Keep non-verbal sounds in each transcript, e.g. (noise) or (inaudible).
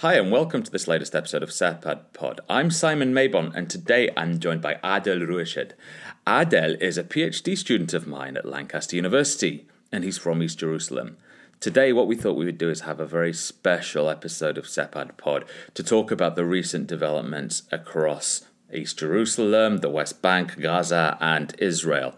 Hi, and welcome to this latest episode of Sepad Pod. I'm Simon Mabon, and today I'm joined by Adel Roueched. Adel is a PhD student of mine at Lancaster University, and he's from East Jerusalem. Today, what we thought we would do is have a very special episode of Sepad Pod to talk about the recent developments across East Jerusalem, the West Bank, Gaza, and Israel.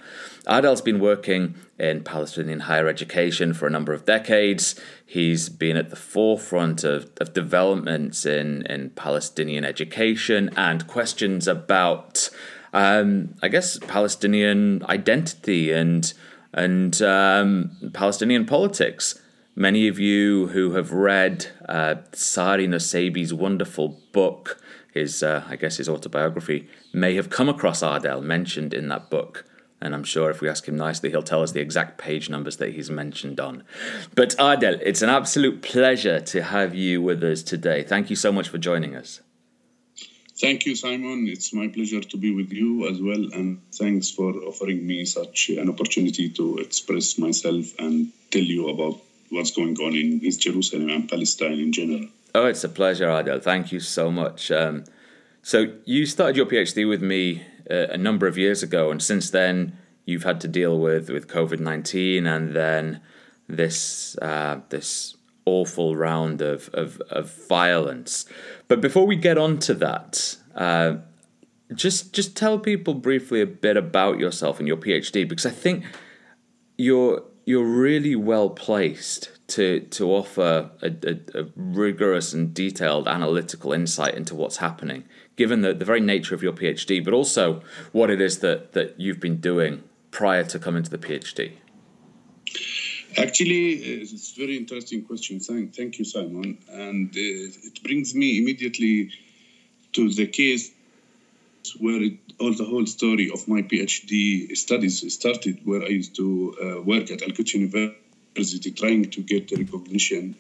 Adel's been working in Palestinian higher education for a number of decades. He's been at the forefront of, of developments in, in Palestinian education and questions about, um, I guess, Palestinian identity and, and um, Palestinian politics. Many of you who have read uh, Sari Nusseibeh's wonderful book, his, uh, I guess, his autobiography, may have come across Adel mentioned in that book. And I'm sure if we ask him nicely, he'll tell us the exact page numbers that he's mentioned on. But Adel, it's an absolute pleasure to have you with us today. Thank you so much for joining us. Thank you, Simon. It's my pleasure to be with you as well. And thanks for offering me such an opportunity to express myself and tell you about what's going on in East Jerusalem and Palestine in general. Oh, it's a pleasure, Adel. Thank you so much. Um, so, you started your PhD with me uh, a number of years ago, and since then, you've had to deal with, with COVID 19 and then this, uh, this awful round of, of, of violence. But before we get on to that, uh, just just tell people briefly a bit about yourself and your PhD because I think you're you're really well placed to to offer a, a, a, rigorous and detailed analytical insight into what's happening, given the, the very nature of your PhD, but also what it is that, that you've been doing prior to coming to the PhD. Actually, it's a very interesting question. Thank, thank you, Simon. And uh, it brings me immediately to the case where it, all the whole story of my PhD studies started, where I used to uh, work at Al University trying to get recognition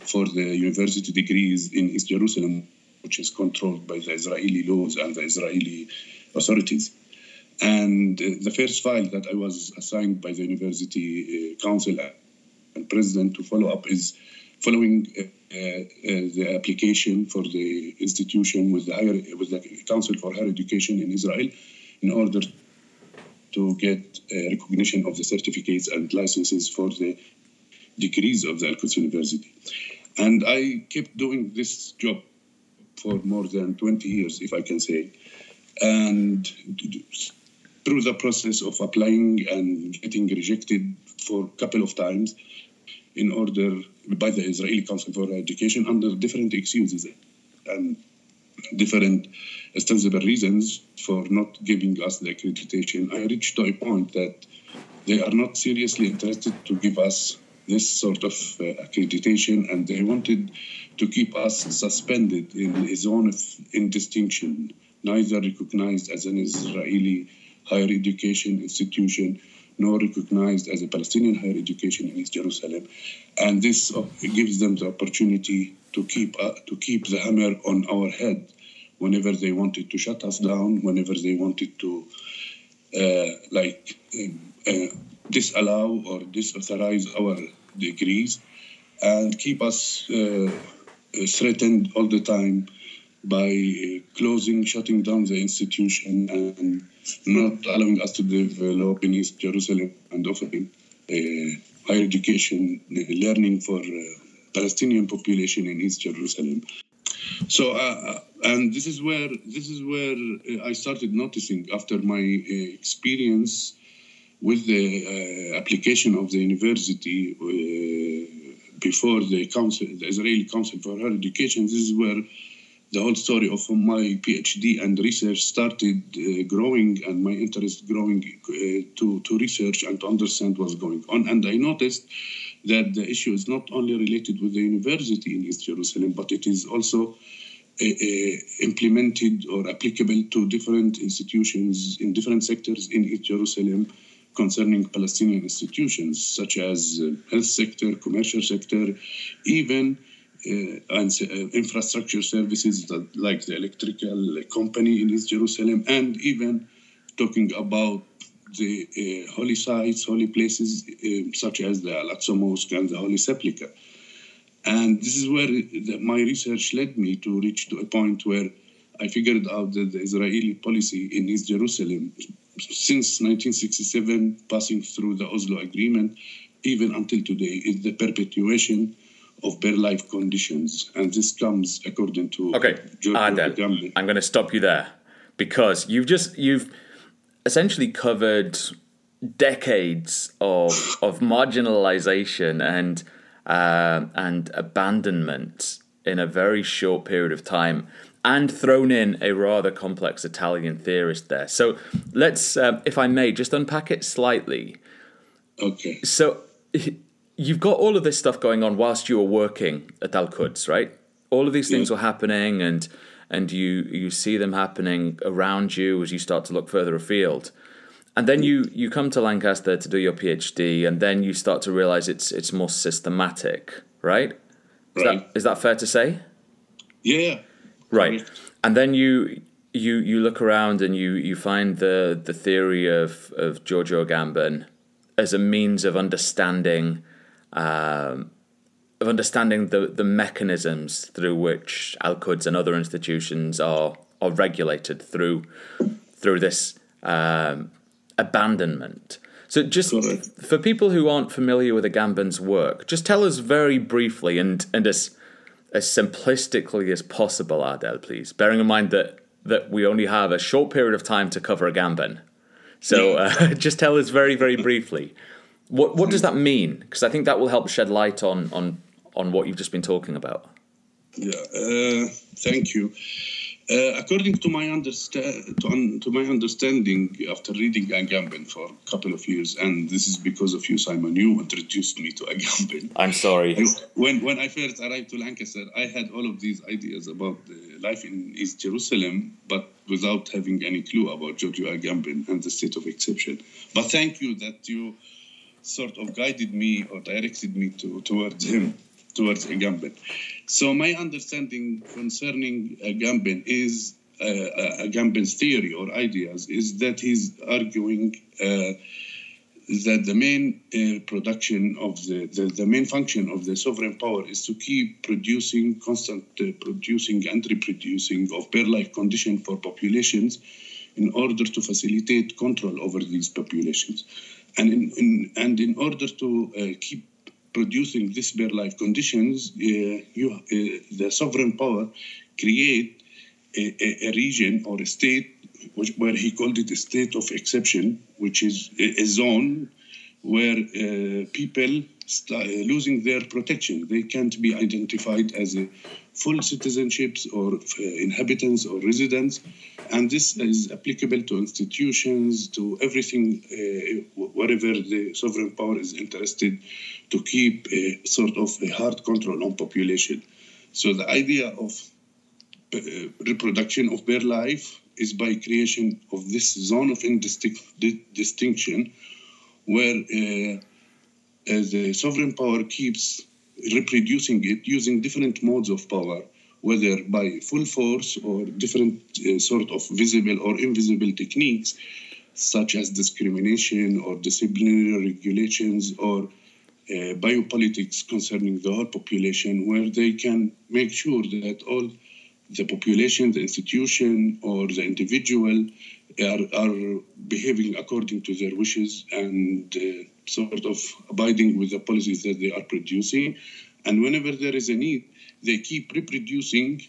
for the university degrees in East Jerusalem, which is controlled by the Israeli laws and the Israeli authorities. And uh, the first file that I was assigned by the university uh, council and president to follow up is following uh, uh, the application for the institution with the higher with the Council for Higher Education in Israel in order to get uh, recognition of the certificates and licenses for the degrees of the Al Quds University. And I kept doing this job for more than 20 years, if I can say. And through the process of applying and getting rejected for a couple of times, in order by the Israeli Council for Education under different excuses and different ostensible reasons for not giving us the accreditation. I reached to a point that they are not seriously interested to give us this sort of uh, accreditation and they wanted to keep us suspended in a zone of indistinction, neither recognized as an Israeli higher education institution nor recognized as a Palestinian higher education in East Jerusalem, and this uh, gives them the opportunity to keep uh, to keep the hammer on our head whenever they wanted to shut us down, whenever they wanted to uh, like um, uh, disallow or disauthorize our degrees, and keep us uh, threatened all the time by closing, shutting down the institution, and not allowing us to develop in East Jerusalem and offering uh, higher education uh, learning for uh, Palestinian population in East Jerusalem. So, uh, and this is where this is where uh, I started noticing after my uh, experience with the application of the university before the council, the Israeli Council for Higher Education. This is where the whole story of my PhD and research started uh, growing and my interest growing uh, to, to research and to understand what's going on. And I noticed that the issue is not only related with the university in East Jerusalem, but it is also uh, implemented or applicable to different institutions in different sectors in East Jerusalem concerning Palestinian institutions, such as uh, health sector, commercial sector, even uh, and uh, infrastructure services like the electrical company in East Jerusalem, and even talking about the uh, holy sites, holy places, such as the Al-Aqsa Mosque and the Holy Sepulchre. And this is where the, my research led me to reach to a point where I figured out that the Israeli policy in East Jerusalem since 1967, passing through the Oslo Agreement, even until today, is the perpetuation of bare life conditions. And this comes according to Okay, Adel, I'm going to stop you there because you've just, you've essentially covered decades of, of marginalization and, uh, and abandonment in a very short period of time and thrown in a rather complex Italian theorist there. So let's, um, if I may, just unpack it slightly. Okay. So (laughs) you've got all of this stuff going on whilst you were working at Al Quds, right? All of these things yeah. were happening, and and you you see them happening around you as you start to look further afield. And then you, you come to Lancaster to do your PhD, and then you start to realize it's it's more systematic, right? Is right. that is that fair to say? Yeah, Right. And then you you you look around and you you find the the theory of of Giorgio Agamben as a means of understanding um, of understanding the the mechanisms through which Al Quds and other institutions are are regulated through through this um, abandonment. So, just for people who aren't familiar with Agamben's work, just tell us very briefly and and as as simplistically as possible, Adel, please, bearing in mind that that we only have a short period of time to cover Agamben. So (laughs) uh, (laughs) just tell us very, very briefly, what what does that mean? Because I think that will help shed light on on on what you've just been talking about. Yeah, uh, thank you. Uh, according to my, understa- to, un- to, my understanding, after reading Agamben for a couple of years, and this is because of you, Simon, you introduced me to Agamben. (laughs) I'm sorry. When, when I first arrived to Lancaster, I had all of these ideas about life in East Jerusalem, but without having any clue about Giorgio Agamben and the state of exception. But thank you that you sort of guided me or directed me to, towards him towards Agamben. So my understanding concerning Agamben is uh, Agamben's theory or ideas is that he's arguing uh, that the main uh, production of the, the, the, main function of the sovereign power is to keep producing, constant uh, producing and reproducing of bare life condition for populations in order to facilitate control over these populations. And in, in and in order to uh, keep producing this bare life conditions, uh, you, uh, the sovereign power create a, a, region or a state which, where he called it a state of exception, which is a, a zone where uh, people losing their protection. They can't be identified as a full citizenships or uh, inhabitants or residents. And this is applicable to institutions, to everything, uh, wherever the sovereign power is interested to keep a sort of a hard control on population. So the idea of uh, reproduction of bare life is by creation of this zone of indistinction where uh, the sovereign power keeps reproducing it using different modes of power, whether by full force or different uh, sort of visible or invisible techniques, such as discrimination or disciplinary regulations or uh, biopolitics concerning the whole population, where they can make sure that all the population, the institution, or the individual are, are behaving according to their wishes and uh, sort of abiding with the policies that they are producing. And whenever there is a need, they keep reproducing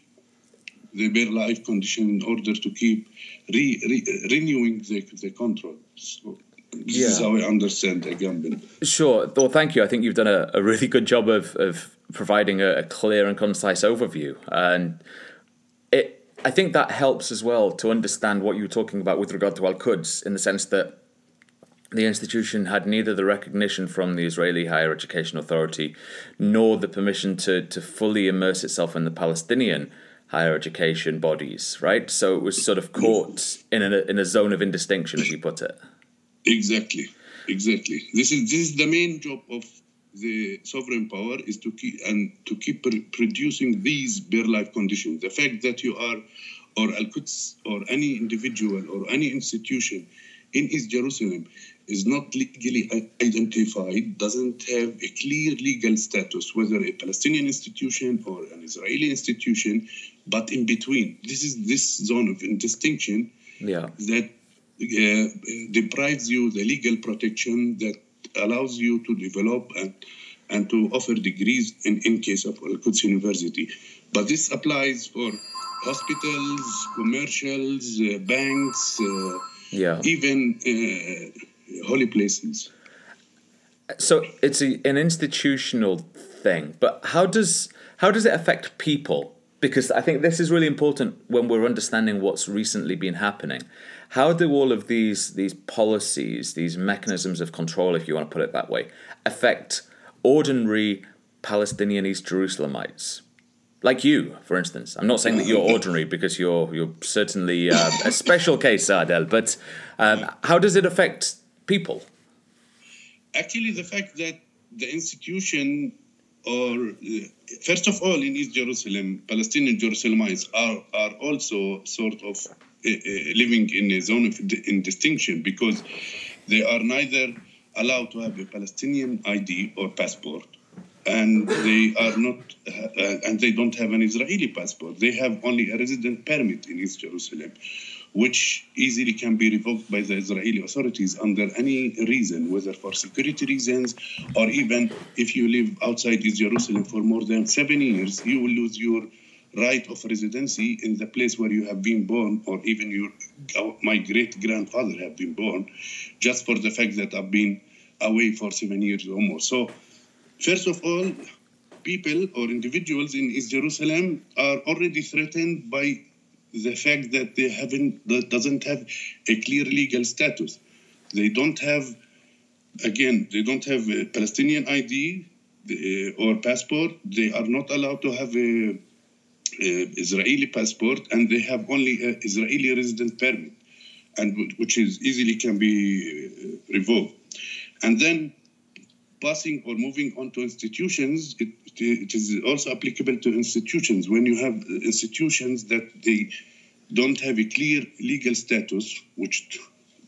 the bare life condition in order to keep re, re, renewing the, the control. So this yeah. is how I understand Agamben. Sure. Well, thank you. I think you've done a, a really good job of, of providing a, a clear and concise overview. And I think that helps as well to understand what you were talking about with regard to Al Quds, in the sense that the institution had neither the recognition from the Israeli Higher Education Authority nor the permission to, to fully immerse itself in the Palestinian higher education bodies, right? So it was sort of caught in a, in a zone of indistinction, as you put it. Exactly, exactly. This is this is the main job of the sovereign power is to keep and to keep producing these bare life conditions. The fact that you are, or Al Quds, or any individual or any institution, in East Jerusalem is not legally identified, doesn't have a clear legal status, whether a Palestinian institution or an Israeli institution, but in between. This is this zone of indistinction yeah. that uh, deprives you the legal protection that allows you to develop and and to offer degrees in, in case of Al Quds University. But this applies for hospitals, commercials, uh, banks, uh, yeah. even uh, holy places. So it's a, an institutional thing, but how does how does it affect people? Because I think this is really important when we're understanding what's recently been happening. How do all of these these policies, these mechanisms of control, if you want to put it that way, affect ordinary Palestinian East Jerusalemites? Like you, for instance. I'm not saying that you're ordinary because you're you're certainly uh, a special case, Adel. But um, how does it affect people? Actually, the fact that the institution, or first of all, in East Jerusalem, Palestinian Jerusalemites are are also sort of living in a zone of in distinction because they are neither allowed to have a Palestinian ID or passport and they are not, uh, and they don't have an Israeli passport. They have only a resident permit in East Jerusalem, which easily can be revoked by the Israeli authorities under any reason, whether for security reasons or even if you live outside East Jerusalem for more than seven years, you will lose your right of residency in the place where you have been born, or even your my great grandfather have been born, just for the fact that I've been away for seven years or more. So First of all, people or individuals in East Jerusalem are already threatened by the fact that they haven't that doesn't have a clear legal status. They don't have, again, they don't have a Palestinian ID uh, or passport. They are not allowed to have a Israeli passport, and they have only Israeli resident permit, and which is easily can be uh, revoked. And then passing or moving on to institutions, it, it is also applicable to institutions. When you have institutions that they don't have a clear legal status, which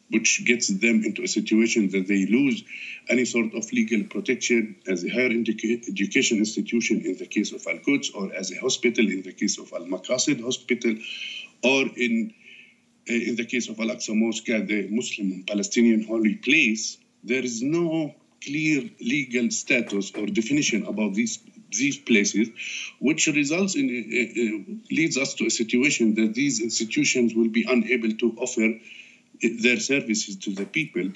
which gets them into a situation that they lose any sort of legal protection as a higher education institution in the case of Al Quds, or as a hospital in the case of Al Maqasid Hospital, or in in the case of Al Aqsa Mosque, the Muslim Palestinian holy place. There is no clear legal status or definition about these these places, which results in uh, uh, leads us to a situation that these institutions will be unable to offer their services to the people,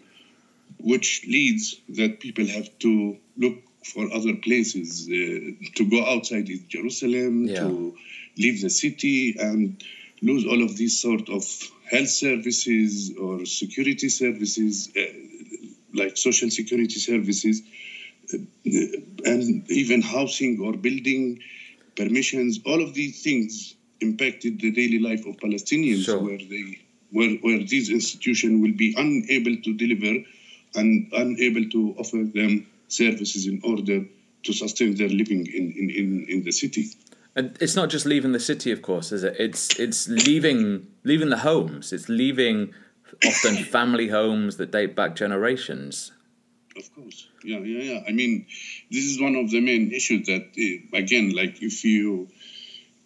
which leads that people have to look for other places uh, to go outside Jerusalem, yeah. to leave the city, and lose all of these sort of health services or security services. Uh, like social security services, uh, and even housing or building permissions. All of these things impacted the daily life of Palestinians, sure. where they where, where these institutions will be unable to deliver and unable to offer them services in order to sustain their living in, in, in, in the city. And it's not just leaving the city, of course, is it? It's it's leaving leaving the homes. It's leaving often (coughs) family homes that date back generations. Of course, yeah, yeah, yeah. I mean, this is one of the main issues that, uh, again, like if you,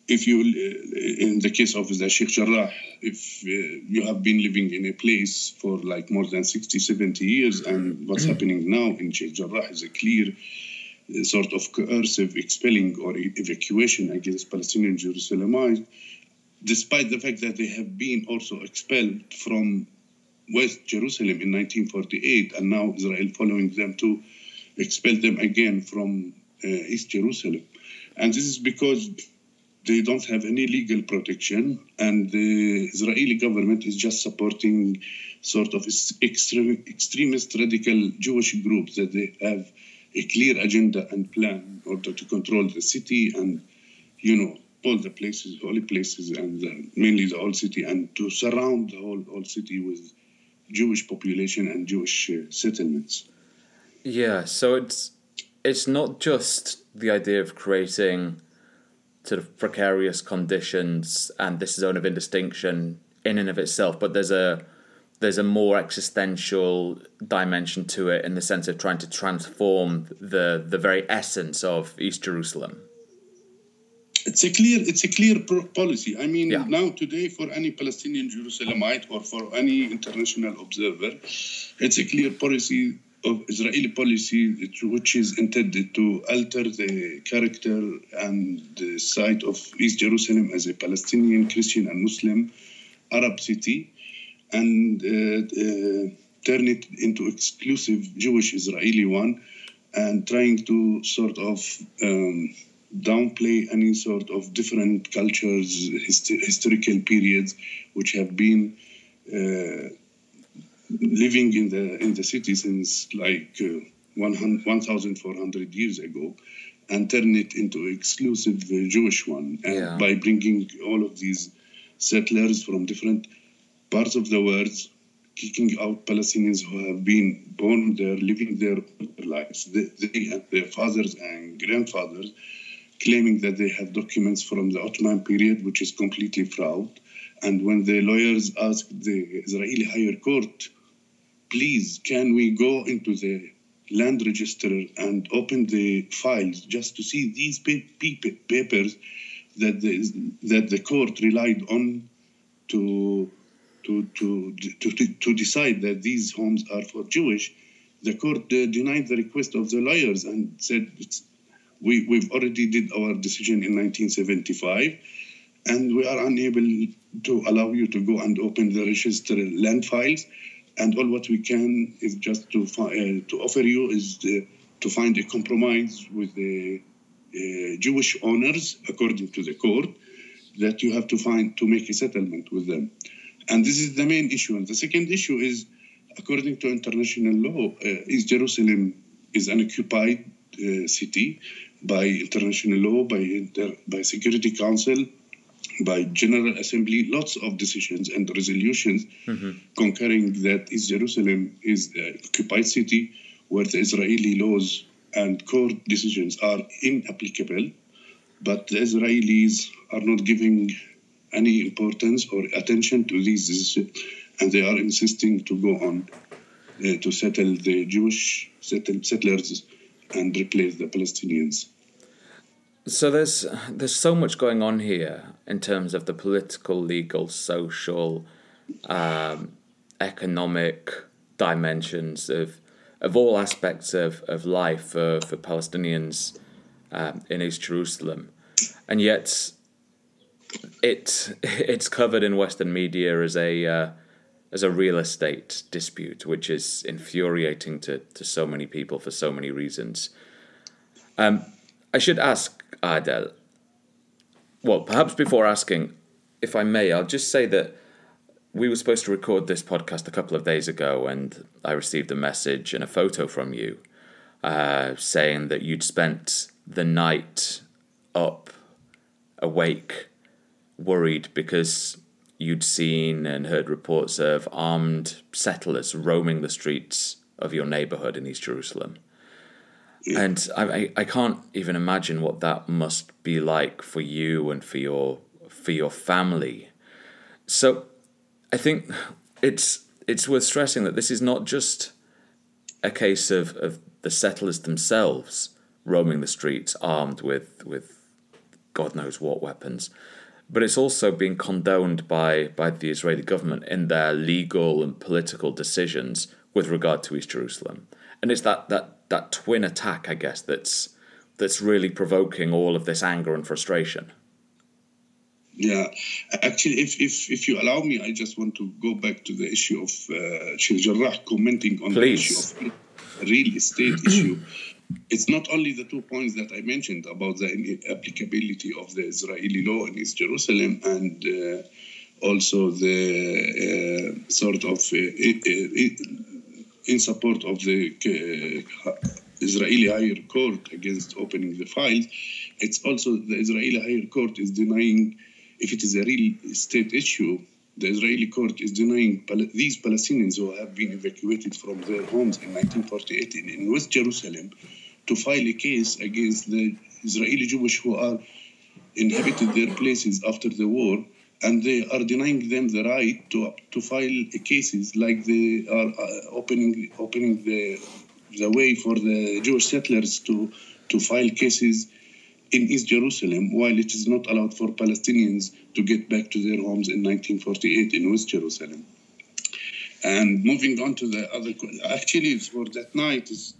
if you, uh, in the case of the Sheikh Jarrah, if uh, you have been living in a place for like more than 60, 70 years, and what's happening now in Sheikh Jarrah is a clear uh, sort of coercive expelling or evacuation against Palestinian Jerusalemites, despite the fact that they have been also expelled from West Jerusalem in 1948, and now Israel following them to expel them again from uh, East Jerusalem. And this is because they don't have any legal protection, and the Israeli government is just supporting sort of extreme, extremist radical Jewish groups that they have a clear agenda and plan in order to control the city and, you know, all the places, holy places, and uh, mainly the old city, and to surround the whole old city with Jewish population and Jewish uh, settlements. Yeah, so it's it's not just the idea of creating sort of precarious conditions and this zone of indistinction in and of itself, but there's a there's a more existential dimension to it in the sense of trying to transform the the very essence of East Jerusalem. It's a clear it's a clear policy. I mean, yeah. now today for any Palestinian Jerusalemite or for any international observer, it's a clear policy of Israeli policy which is intended to alter the character and the site of East Jerusalem as a Palestinian, Christian, and Muslim Arab city, and uh, uh, turn it into exclusive Jewish Israeli one, and trying to sort of um, downplay any sort of different cultures, hist- historical periods, which have been uh, living in the in the city since like uh, 1,400 years ago, and turn it into exclusive uh, Jewish one, and yeah. by bringing all of these settlers from different parts of the world, kicking out Palestinians who have been born there, living their lives. They, they and their fathers and grandfathers claiming that they have documents from the Ottoman period, which is completely fraud. And when the lawyers asked the Israeli higher court, please, can we go into the land register and open the files just to see these papers that the, that the court relied on to, to, to, to, to decide that these homes are for Jewish, the court uh, denied the request of the lawyers and said we, we've already did our decision in 1975, and we are unable to allow you to go and open the register land files. And all what we can is just to uh, to offer you is the, to find a compromise with the uh, Jewish owners, according to the court, that you have to find to make a settlement with them. And this is the main issue. And the second issue is, according to international law, uh, East Jerusalem is an occupied uh, city by international law, by inter, by Security Council, by General Assembly, lots of decisions and resolutions mm-hmm. concurring that East Jerusalem is an occupied city where the Israeli laws and court decisions are inapplicable, but the Israelis are not giving any importance or attention to these decisions, and they are insisting to go on uh, to settle the Jewish settlers and replace the Palestinians. So there's there's so much going on here in terms of the political, legal, social, um, economic dimensions of of all aspects of, of life for, for Palestinians um, in East Jerusalem, and yet it (laughs) it's covered in Western media as a uh, as a real estate dispute, which is infuriating to, to so many people for so many reasons. Um, I should ask Adel. Well, perhaps before asking, if I may, I'll just say that we were supposed to record this podcast a couple of days ago, and I received a message and a photo from you uh, saying that you'd spent the night up, awake, worried because you'd seen and heard reports of armed settlers roaming the streets of your neighborhood in East Jerusalem. And I, I can't even imagine what that must be like for you and for your for your family. So I think it's it's worth stressing that this is not just a case of, of the settlers themselves roaming the streets armed with with God knows what weapons, but it's also being condoned by, by the Israeli government in their legal and political decisions with regard to East Jerusalem. And it's that, that that twin attack, I guess, that's that's really provoking all of this anger and frustration. Yeah, actually, if, if if you allow me, I just want to go back to the issue of uh, Jarrah commenting on Please. the issue of real estate (clears throat) issue. It's not only the two points that I mentioned about the applicability of the Israeli law in East Jerusalem and uh, also the uh, sort of uh, in support of the uh, Israeli higher court against opening the files. It's also the Israeli higher court is denying, if it is a real state issue, the Israeli court is denying these Palestinians who have been evacuated from their homes in 1948 in, in West Jerusalem to file a case against the Israeli Jewish who are inhabited their places after the war and they are denying them the right to to file cases like they are uh, opening opening the the way for the Jewish settlers to to file cases in East Jerusalem, while it is not allowed for Palestinians to get back to their homes in 1948 in West Jerusalem. And moving on to the other, actually, for that night is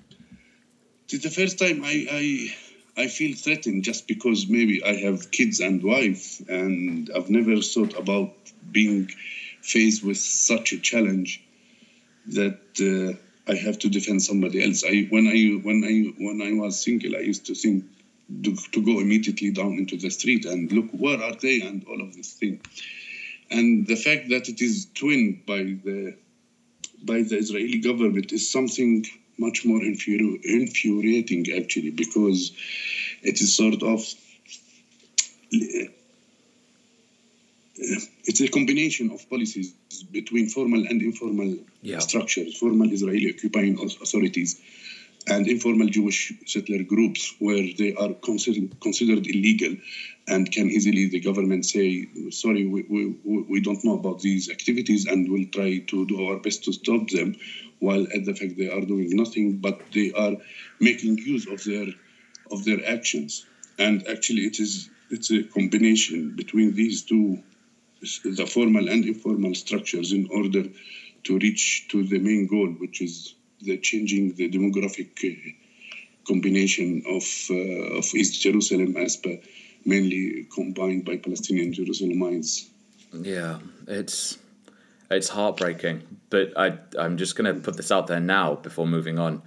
it's the first time I, I I feel threatened just because maybe I have kids and wife, and I've never thought about being faced with such a challenge that uh, I have to defend somebody else. I when I when I when I was single, I used to think to, to go immediately down into the street and look where are they and all of this thing. And the fact that it is twinned by the by the Israeli government is something much more infuri- infuriating actually because it is sort of uh, it's a combination of policies between formal and informal Yeah. structures, formal Israeli occupying au- authorities and informal Jewish settler groups where they are considered, considered illegal and can easily the government say, sorry, we, we, we- don't know about these activities and we'll try to do our best to stop them, while at the fact they are doing nothing, but they are making use of their of their actions. And actually it is it's a combination between these two the formal and informal structures in order to reach to the main goal, which is the changing the demographic uh, combination of uh, of East Jerusalem as per mainly combined by Palestinian Jerusalemites. Yeah, it's it's heartbreaking, but I I'm just going to put this out there now before moving on.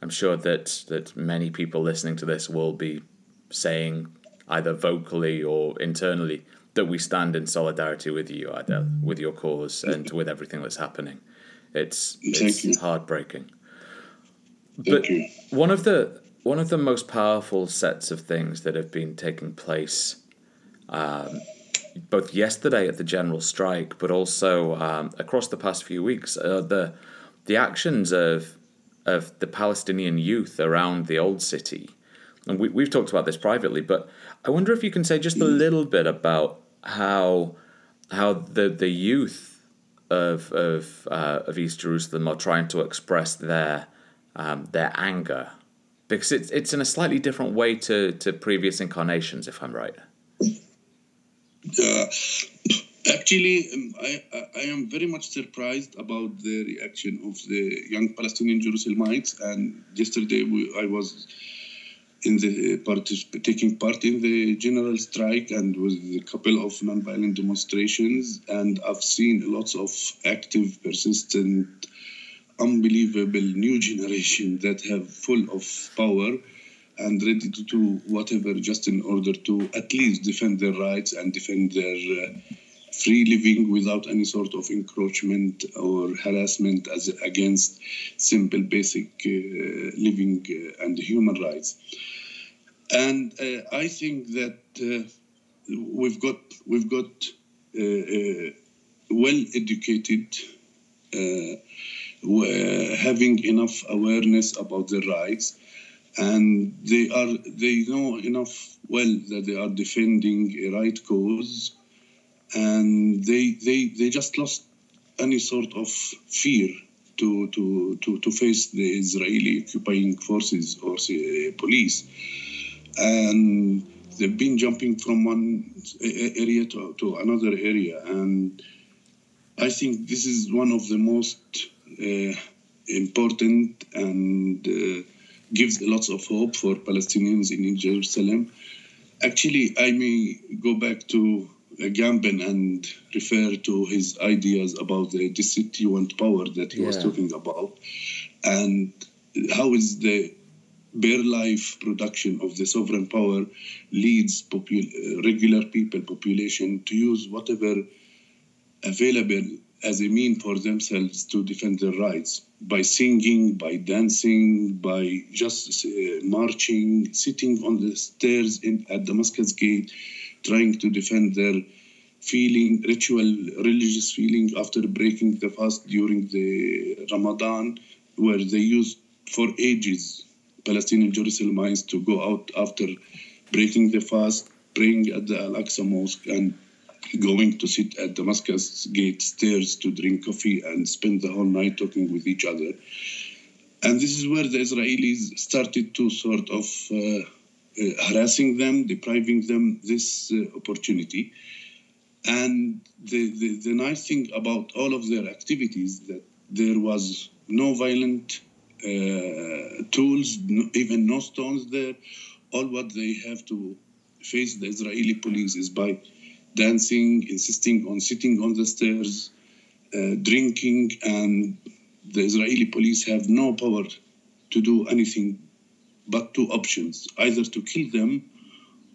I'm sure that that many people listening to this will be saying either vocally or internally that we stand in solidarity with you, Adel, with your cause and with everything that's happening. It's it's heartbreaking. But one of the one of the most powerful sets of things that have been taking place, um, both yesterday at the general strike, but also um, across the past few weeks, are the the actions of of the Palestinian youth around the old city. And we, we've talked about this privately, but I wonder if you can say just a little bit about how how the the youth of of uh, of East Jerusalem are trying to express their um, their anger, because it's it's in a slightly different way to to previous incarnations, if I'm right. Uh, actually, um, I, I am very much surprised about the reaction of the young Palestinian Jerusalemites. And yesterday, we, I was in the particip- taking part in the general strike and with a couple of nonviolent demonstrations. And I've seen lots of active, persistent, unbelievable new generation that have full of power and ready to do whatever just in order to at least defend their rights and defend their uh, free living without any sort of encroachment or harassment as against simple basic uh, living uh, and human rights. And uh, I think that uh, we've got we've got uh, well educated having enough awareness about their rights and they are they know enough well that they are defending a right cause and they they they just lost any sort of fear to to to, to face the Israeli occupying forces or say, police. And they've been jumping from one area to, to another area and I think this is one of the most important and uh, gives lots of hope for Palestinians in Jerusalem. Actually, I may go back to uh, Agamben and refer to his ideas about the destituent power that he was talking about, and how is the bare life production of the sovereign power leads popul- uh, regular people, population to use whatever available as a mean for themselves to defend their rights by singing, by dancing, by just uh, marching, sitting on the stairs in at Damascus Gate, trying to defend their feeling, ritual, religious feeling after breaking the fast during the Ramadan, where they used for ages Palestinian Jerusalemites to go out after breaking the fast, praying at the Al Aqsa Mosque, and going to sit at Damascus Gate stairs to drink coffee and spend the whole night talking with each other. And this is where the Israelis started to sort of uh, uh, harassing them, depriving them this uh, opportunity. And the, the, the, nice thing about all of their activities that there was no violent uh, tools, no, even no stones there. All what they have to face the Israeli police is by dancing, insisting on sitting on the stairs, uh, drinking, and the Israeli police have no power to do anything but two options either to kill them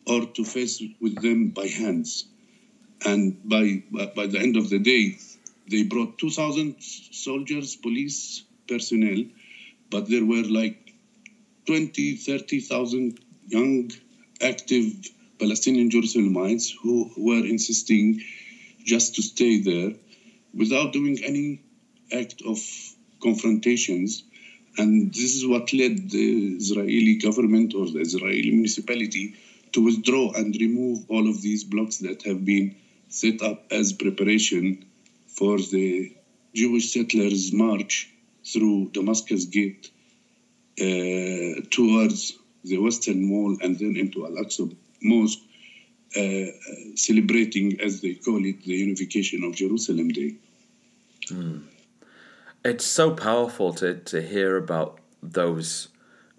or to face with them by hands. And by, by the end of the day, they brought 2,000 soldiers, police personnel, but there were like 20, 30,000 young, active Palestinian Jerusalemites who were insisting just to stay there without doing any act of confrontations. And this is what led the Israeli government or the Israeli municipality to withdraw and remove all of these blocks that have been set up as preparation for the Jewish settlers' march through Damascus Gate uh, towards the Western Wall and then into Al Aqsa Mosque, uh, celebrating, as they call it, the unification of Jerusalem Day. Mm. It's so powerful to, to hear about those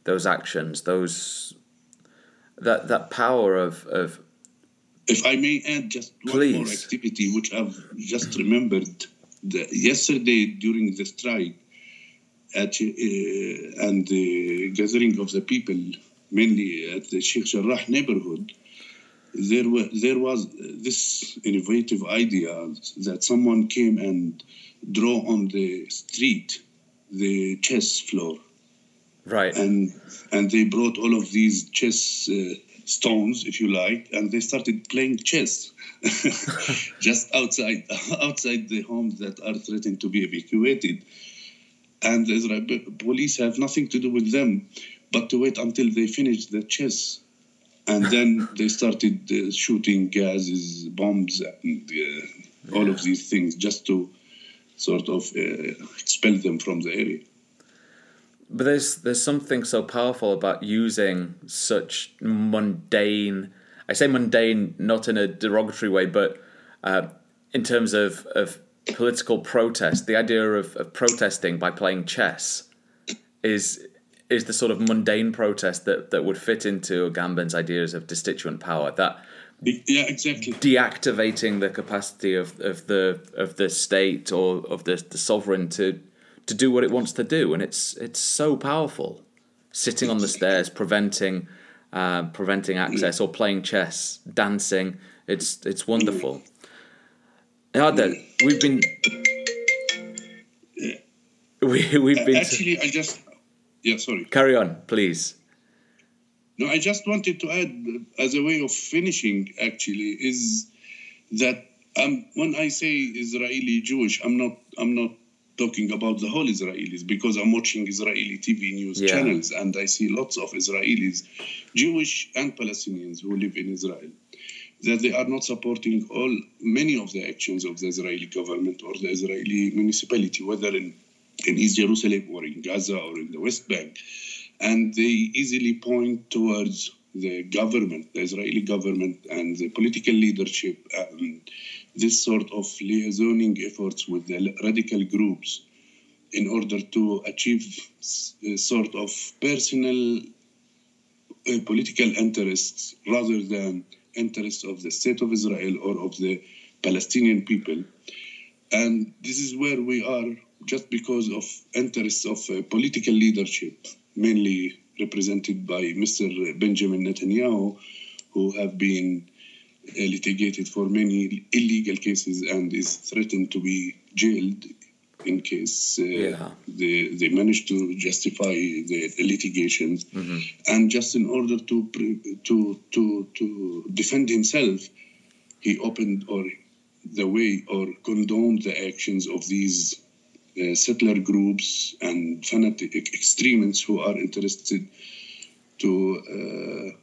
those actions, those that that power of, of if I may add just one Please. more activity which I've just remembered the, yesterday during the strike at, uh, and the gathering of the people mainly at the Sheikh Jarrah neighborhood, there, were, there was this innovative idea that someone came and draw on the street the chess floor. Right. And and they brought all of these chess uh, stones, if you like, and they started playing chess (laughs) just outside (laughs) outside the homes that are threatened to be evacuated. And the Israeli police have nothing to do with them but to wait until they finished the chess. And then they started uh, shooting gases, bombs, and uh, all of these things just to sort of uh, expel them from the area. But there's there's something so powerful about using such mundane. I say mundane not in a derogatory way, but uh, in terms of, of political protest. The idea of, of protesting by playing chess is is the sort of mundane protest that, that would fit into Agamben's ideas of destituent power. That yeah, exactly. Deactivating the capacity of, of the of the state or of the, the sovereign to to do what it wants to do, and it's it's so powerful. Sitting on the stairs, preventing uh, preventing access, or playing chess, dancing. It's it's wonderful. Adel, we've been we we've been actually. To... I just yeah. Sorry. Carry on, please. No, I just wanted to add, as a way of finishing, actually, is that um, when I say Israeli Jewish, I'm not I'm not talking about the whole Israelis because I'm watching Israeli TV news yeah. channels and I see lots of Israelis, Jewish and Palestinians who live in Israel, that they are not supporting all many of the actions of the Israeli government or the Israeli municipality, whether in in East Jerusalem or in Gaza or in the West Bank and they easily point towards the government, the Israeli government, and the political leadership, and this sort of liaisoning efforts with the radical groups in order to achieve a sort of personal uh, political interests rather than interests of the state of Israel or of the Palestinian people. And this is where we are just because of interests of uh, political leadership mainly represented by Mr. Benjamin Netanyahu, who have been uh, litigated for many illegal cases and is threatened to be jailed in case uh, yeah. they, they manage to justify the, the litigations. Mm-hmm. And just in order to, to, to, to defend himself, he opened or the way or condoned the actions of these uh, settler groups and fanatic extremists who are interested to uh,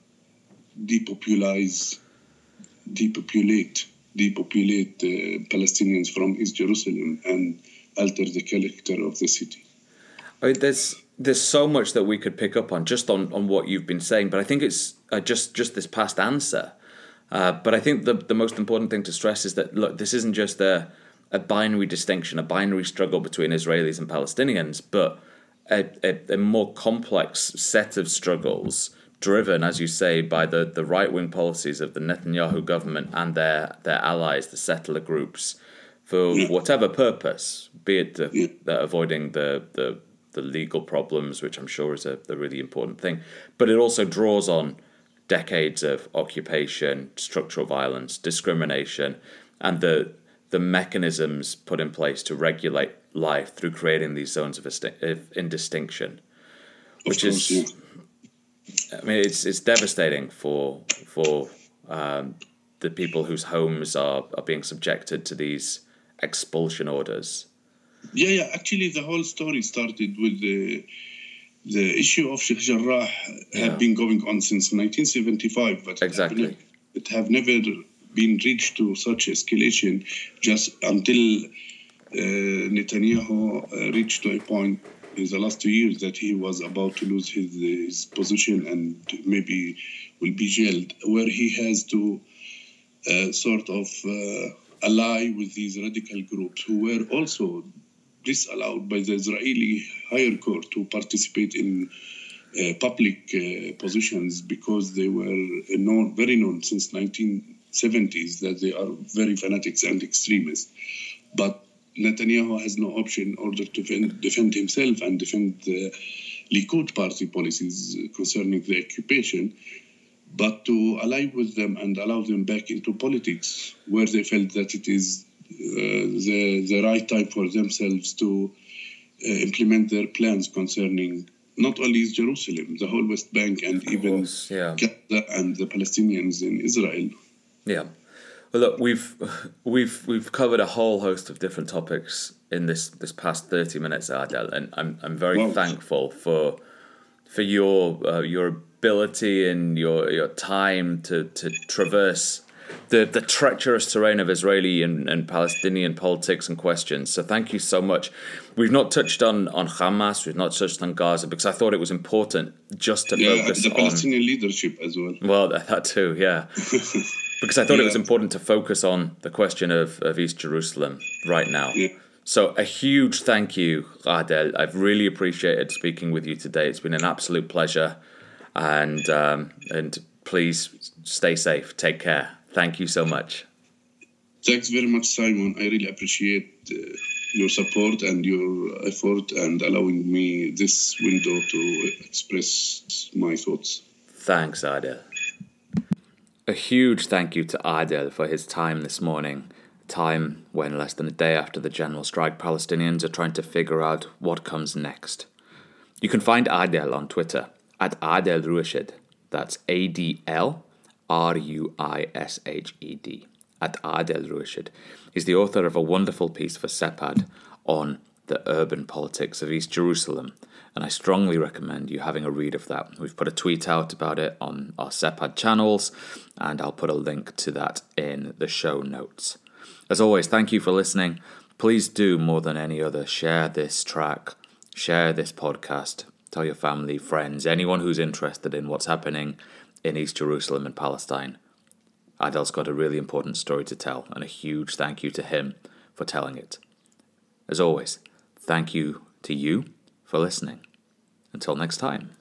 depopulize, depopulate depopulate uh, Palestinians from East Jerusalem and alter the character of the city. I mean, there's there's so much that we could pick up on just on, on what you've been saying, but I think it's uh, just just this past answer. Uh, but I think the the most important thing to stress is that look, this isn't just a a binary distinction, a binary struggle between Israelis and Palestinians, but a, a, a more complex set of struggles driven, as you say, by the, the right wing policies of the Netanyahu government and their, their allies, the settler groups, for whatever purpose, be it the, the avoiding the, the the legal problems, which I'm sure is a, a really important thing, but it also draws on decades of occupation, structural violence, discrimination, and the the mechanisms put in place to regulate life through creating these zones of, indistinction, which course, is, yeah. I mean, it's it's devastating for for um, the people whose homes are, are being subjected to these expulsion orders. Yeah, yeah. Actually, the whole story started with the the issue of Sheikh Jarrah yeah. had been going on since 1975, but exactly. it have never been reached to such escalation just until uh, Netanyahu uh, reached to a point in the last two years that he was about to lose his, his position and maybe will be jailed, where he has to uh, sort of uh, ally with these radical groups who were also disallowed by the Israeli higher court to participate in uh, public uh, positions because they were known, very known since 1970s that they are very fanatics and extremists. But Netanyahu has no option in order to defend, defend himself and defend the Likud party policies concerning the occupation, but to ally with them and allow them back into politics where they felt that it is uh, the, the right time for themselves to uh, implement their plans concerning not only Jerusalem, the whole West Bank, and even course, yeah. Gaza and the Palestinians in Israel. Yeah. Well, look, we've we've we've covered a whole host of different topics in this this past thirty minutes, Adel, and I'm I'm very thankful for for your uh, your ability and your your time to to traverse the, the treacherous terrain of Israeli and, and Palestinian politics and questions. So thank you so much. We've not touched on, on Hamas, we've not touched on Gaza because I thought it was important just to yeah, focus the Palestinian on, leadership as well. Well, (laughs) that too, yeah. (laughs) because I thought yeah. it was important to focus on the question of, of East Jerusalem right now. Yeah. So a huge thank you, Adel. I've really appreciated speaking with you today. It's been an absolute pleasure, and um, and please stay safe. Take care. Thank you so much. Thanks very much, Simon. I really appreciate uh, your support and your effort and allowing me this window to express my thoughts. Thanks, Adel. A huge thank you to Adel for his time this morning. Time when, less than a day after the general strike, Palestinians are trying to figure out what comes next. You can find Adel on Twitter at Adel Ruished. That's A D L R U I S H E D, at Adel Ruished. He's the author of a wonderful piece for Sepad on the urban politics of East Jerusalem, and I strongly recommend you having a read of that. We've put a tweet out about it on our Sepad channels, and I'll put a link to that in the show notes. As always, thank you for listening. Please do more than any other share this track, share this podcast, tell your family, friends, anyone who's interested in what's happening in East Jerusalem and Palestine. Adel's got a really important story to tell, and a huge thank you to him for telling it. As always, thank you to you for listening. Until next time.